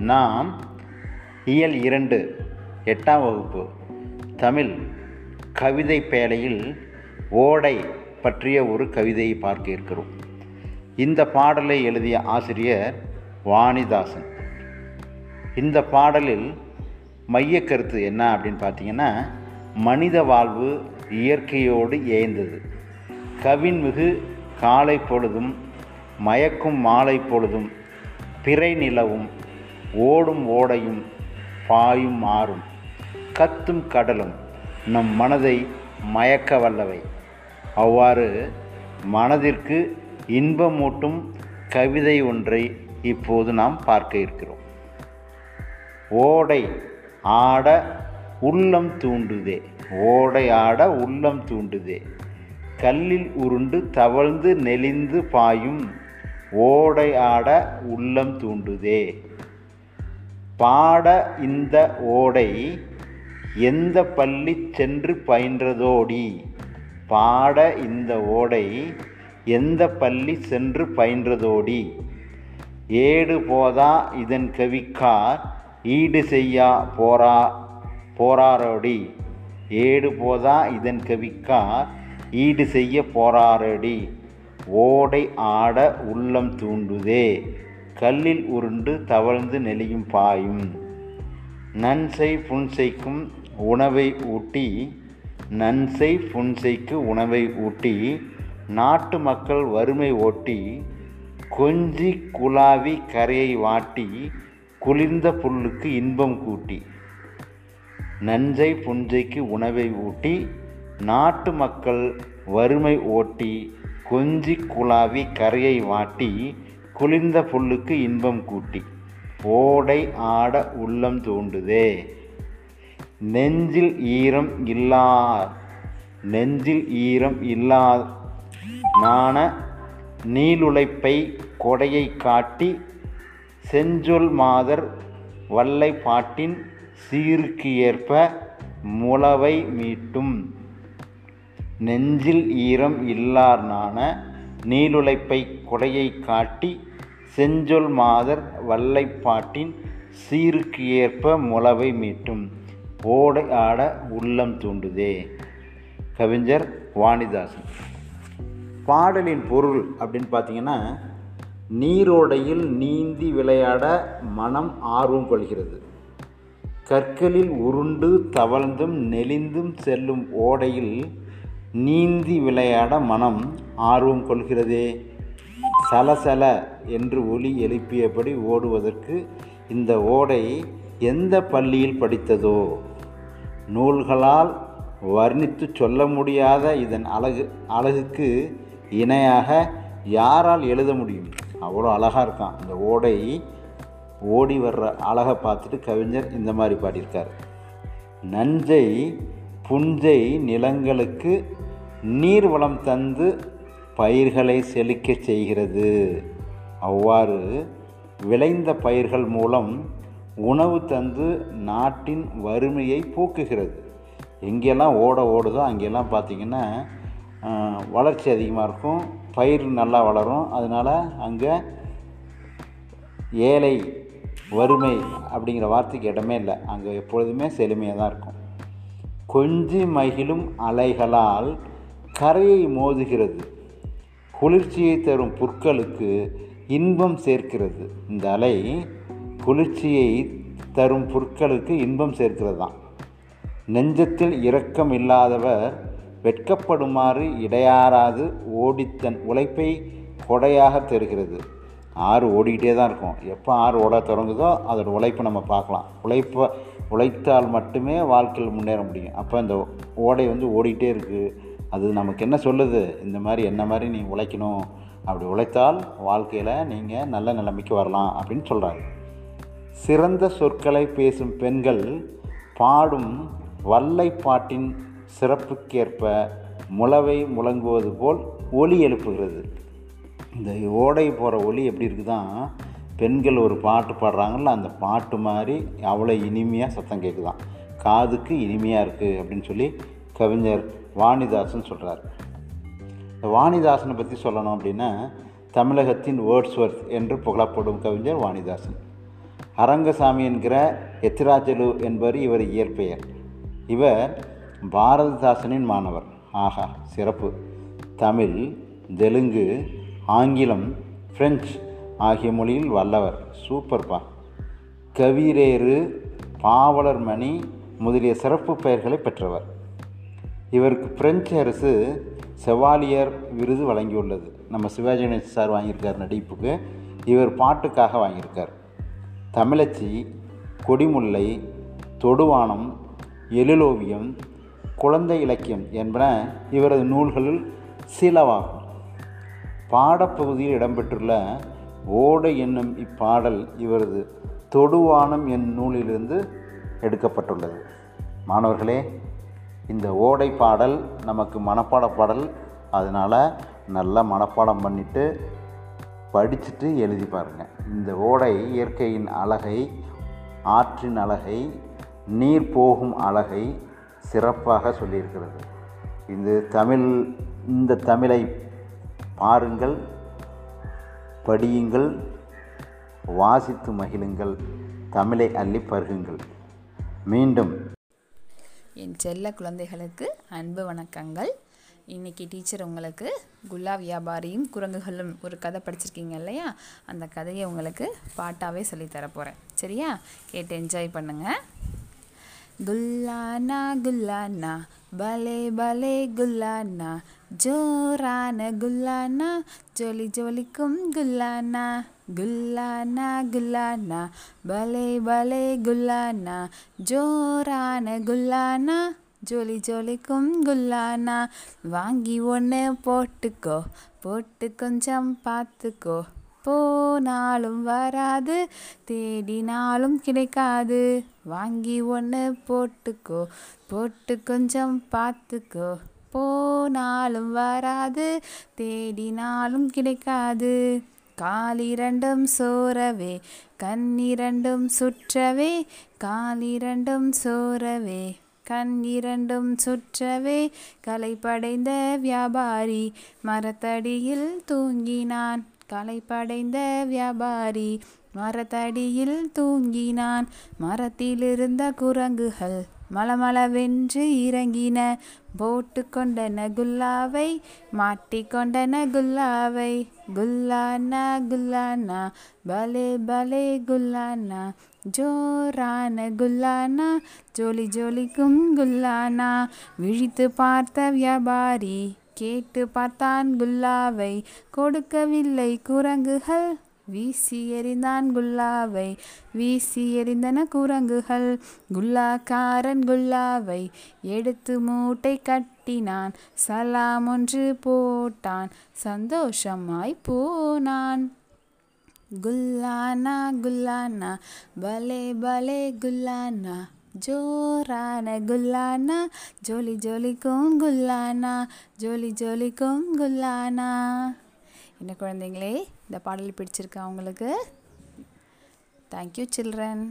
நாம் இயல் இரண்டு எட்டாம் வகுப்பு தமிழ் கவிதை பேழையில் ஓடை பற்றிய ஒரு கவிதையை பார்க்க இருக்கிறோம். இந்த பாடலை எழுதிய ஆசிரியர் வாணிதாசன். இந்த பாடலில் மைய கருத்து என்ன அப்படின்னு பார்த்தீங்கன்னா மனித வாழ்வு இயற்கையோடு ஏய்ந்தது கவின்மிகு காலை பொழுதும் மயக்கும் மாலை பொழுதும் பிறை நிலவும் ஓடும் ஓடையும் பாயும் ஆறும் கத்தும் கடலும் நம் மனதை மயக்க வல்லவை. அவ்வாறு மனதிற்கு இன்பமூட்டும் கவிதை ஒன்றை இப்போது நாம் பார்க்க இருக்கிறோம். ஓடை ஆட உள்ளம் தூண்டுதே. ஓடை ஆட உள்ளம் தூண்டுதே. கல்லில் உருண்டு தவழ்ந்து நெளிந்து பாயும். ஓடை ஆட உள்ளம் தூண்டுதே. பாட இந்த ஓடை எந்த பள்ளி சென்று பயின்றதோடி? பாட இந்த ஓடை எந்த பள்ளி சென்று பயின்றதோடி? ஏடு போதா இதன் கவிக்கார் ஈடு செய்யா போரா போராரோடி? ஏடு போதா இதன் கவிக்கார் ஈடு செய்ய போராரடி? ஓடை ஆட உள்ளம் தூண்டுதே. கல்லில் உருண்டு தவழ்ந்து நெளியும் பாயும். நன்சை புன்சைக்கும் உணவை ஊட்டி நன்சை புன்சைக்கு உணவை ஊட்டி நாட்டு மக்கள் வறுமை ஓட்டி கொஞ்சி குலாவி கரையை வாட்டி குளிர்ந்த புல்லுக்கு இன்பம் கூட்டி. நஞ்சை புஞ்சைக்கு உணவை ஊட்டி நாட்டு மக்கள் வறுமை ஓட்டி கொஞ்சி குலாவி கரையை வாட்டி குளிர்ந்த புல்லுக்கு இன்பம் கூட்டி ஓடை ஆட உள்ளம் தூண்டுதே நெஞ்சில் ஈரம் இல்லார் நெஞ்சில் ஈரம் இல்லா நாண நீளுழைப்பை கொடையை காட்டி செஞ்சொல் மாதர் வல்லை பாட்டின் சீருக்கு ஏற்ப முளவை மீட்டும். நெஞ்சில் ஈரம் இல்லார் நாண நீளுழைப்பை கொடையை காட்டி செஞ்சொல் மாதர் வல்லைப்பாட்டின் சீருக்கு ஏற்ப முளவை மீட்டும். ஓடை ஆட உள்ளம் தூண்டுதே. கவிஞர் வாணிதாசன். பாடலின் பொருள் அப்படின்னு பார்த்தீங்கன்னா நீரோடையில் நீந்தி விளையாட மனம் ஆர்வம் கொள்கிறது. கற்களில் உருண்டு தவழ்ந்தும் நெளிந்தும் செல்லும் ஓடையில் நீந்தி விளையாட மனம் ஆர்வம் கொள்கிறதே. சலசல என்று ஒலி எழுப்பியபடி ஓடுவதற்கு இந்த ஓடை எந்த பள்ளியில் படித்ததோ? நூல்களால் வர்ணித்து சொல்ல முடியாத இதன் அழகு அழகுக்கு இணையாக யாரால் எழுத முடியும்? அவ்வளோ அழகாக இருக்கான். இந்த ஓடை ஓடி வர்ற அழகை பார்த்துட்டு கவிஞர் இந்த மாதிரி பாடியிருக்கார். நஞ்சை புஞ்சை நிலங்களுக்கு நீர் வளம் தந்து பயிர்களை செழிக்கச் செய்கிறது. அவ்வாறு விளைந்த பயிர்கள் மூலம் உணவு தந்து நாட்டின் வறுமையை போக்குகிறது. எங்கெல்லாம் ஓட ஓடுதோ அங்கெல்லாம் பார்த்திங்கன்னா வளர்ச்சி அதிகமாக இருக்கும். பயிர் நல்லா வளரும். அதனால் அங்கே ஏழை வறுமை அப்படிங்கிற வார்த்தைக்கு இடமே இல்லை. அங்கே எப்பொழுதுமே செழுமையாக தான் இருக்கும். கொஞ்சி மகிழும் அலைகளால் கரையை மோதுகிறது. குளிர்ச்சியை தரும் புற்களுக்கு இன்பம் சேர்க்கிறது. இந்த அலை குளிர்ச்சியை தரும் புற்களுக்கு இன்பம் சேர்க்கிறது தான் நெஞ்சத்தில் இரக்கம் இல்லாதவர் வெட்கப்படுமாறு இடையாறாது ஓடித்தன் உழைப்பை கொடையாக தருகிறது. ஆறு ஓடிக்கிட்டே தான் இருக்கும். எப்போ ஆறு ஓட தொடங்குதோ அதோட உழைப்பை நம்ம பார்க்கலாம். உழைப்பை உழைத்தால் மட்டுமே வாழ்க்கையில் முன்னேற முடியும். அப்போ இந்த ஓடை வந்து ஓடிக்கிட்டே இருக்குது அது நமக்கு என்ன சொல்லுது? இந்த மாதிரி என்ன மாதிரி நீ உழைக்கணும்? அப்படி உழைத்தால் வாழ்க்கையில் நீங்கள் நல்ல நிலைமைக்கு வரலாம் அப்படின்னு சொல்கிறாரு சிறந்த சொற்களை பேசும் பெண்கள் பாடும் வல்லை பாட்டின் சிறப்புக்கேற்ப முளவை முழங்குவது போல் ஒலி எழுப்புகிறது. இந்த ஓடை போகிற ஒலி எப்படி இருக்குதான் பெண்கள் ஒரு பாட்டு பாடுறாங்கல்ல அந்த பாட்டு மாதிரி அவ்வளோ இனிமையாக சத்தம் கேட்குதான் காதுக்கு இனிமையாக இருக்குது அப்படின்னு சொல்லி கவிஞர் வாணிதாசன் சொல்கிறார் இந்த வாணிதாசனை பற்றி சொல்லணும் அப்படின்னா தமிழகத்தின் வேர்ட்ஸ்வர்த் என்று புகழப்படும் கவிஞர் வாணிதாசன். அரங்கசாமி என்கிற எத்திராஜலு என்பவர் இவர் இயற்பெயர் இவர் பாரதிதாசனின் மாணவர். ஆஹா சிறப்பு. தமிழ் தெலுங்கு ஆங்கிலம் பிரெஞ்சு ஆகிய மொழியில் வல்லவர். சூப்பர்பா கவிரேறு பாவலர் மணி முதலிய சிறப்பு பெயர்களை பெற்றவர். இவருக்கு பிரெஞ்சு அரசு செவாலியர் விருது வழங்கியுள்ளது. நம்ம சிவாஜி கணேசன் சார் வாங்கியிருக்கார் நடிப்புக்கு. இவர் பாட்டுக்காக வாங்கியிருக்கார். தமிழச்சி கொடிமுல்லை தொடுவானம் எழிலோவியம் குழந்தை இலக்கியம் என்பன இவரது நூல்களில் சிலவாகும். பாடப்பகுதியில் இடம்பெற்றுள்ள ஓடை என்னும் இப்பாடல் இவரது தொடுவானம் என் நூலிலிருந்து எடுக்கப்பட்டுள்ளது. மாணவர்களே இந்த ஓடை பாடல் நமக்கு மனப்பாட பாடல். அதனால் நல்லா மனப்பாடம் பண்ணிவிட்டு படிச்சுட்டு எழுதி பாருங்கள் இந்த ஓடை இயற்கையின் அழகை ஆற்றின் அழகை நீர் போகும் அழகை சிறப்பாக சொல்லியிருக்கிறது. இது தமிழ் இந்த தமிழை பாருங்கள் படியுங்கள் வாசித்து மகிழுங்கள் தமிழை அள்ளி பருகுங்கள். மீண்டும் என் செல்ல குழந்தைகளுக்கு அன்பு வணக்கங்கள். இன்னைக்கு டீச்சர் உங்களுக்கு குல்லா வியாபாரியும் குரங்குகளும் ஒரு கதை படிச்சிருக்கீங்க இல்லையா? அந்த கதையை உங்களுக்கு பாட்டாகவே சொல்லித் போகிறேன் சரியா? கேட்டு என்ஜாய் பண்ணுங்கள் குல்லானா குல்லானா பலே பலே குல்லானா ஜோரான குல்லானா ஜொலி ஜொலிக்கும் குல்லானா குல்லானா குல்லானா பலே பலே குல்லானா ஜோரான குல்லானா ஜொலி ஜொலிக்கும் குல்லானா. வாங்கி ஒன்று போட்டுக்கோ போட்டு கொஞ்சம் பார்த்துக்கோ போனாலும் வராது தேடினாலும் கிடைக்காது. வாங்கி ஒன்று போட்டுக்கோ போட்டு கொஞ்சம் பார்த்துக்கோ போனாலும் வராது தேடினாலும் கிடைக்காது. காலிரண்டும் சோரவே கண்ணிரண்டும் சுற்றவே காலிரண்டும் சோரவே கண்ணிரண்டும் சுற்றவே. களைப்படைந்த வியாபாரி மரத்தடியில் தூங்கினான். களைப்படைந்த வியாபாரி மரத்தடியில் தூங்கினான். மரத்திலிருந்த குரங்குகள் மலமளவென்று இறங்கின. போட்டு கொண்டன குல்லாவை மாட்டிக்கொண்டன குல்லாவை குல்லானா குல்லானா பலே பலே குல்லானா ஜோரான குல்லானா ஜோலி ஜோலிக்கும் குல்லானா விழித்து பார்த்த வியாபாரி கேட்டு பார்த்தான் குல்லாவை. கொடுக்கவில்லை குரங்குகள் வீசி எறிந்தான் குல்லாவை வீசி எறிந்தன குரங்குகள். குல்லாக்காரன் குல்லாவை எடுத்து மூட்டை கட்டினான். சலாம் ஒன்று போட்டான். சந்தோஷமாய் போனான். குல்லானா குல்லானா பலே பலே குல்லானா. ஜோரான குல்லானா. ஜோலி ஜோலிக்கும் குல்லானா. ஜோலி ஜோலிக்கும் குல்லானா. என்ன குழந்தைங்களே இந்த பாடல் பிடிச்சிருக்கா உங்களுக்கு தேங்க்யூ சில்ட்ரன்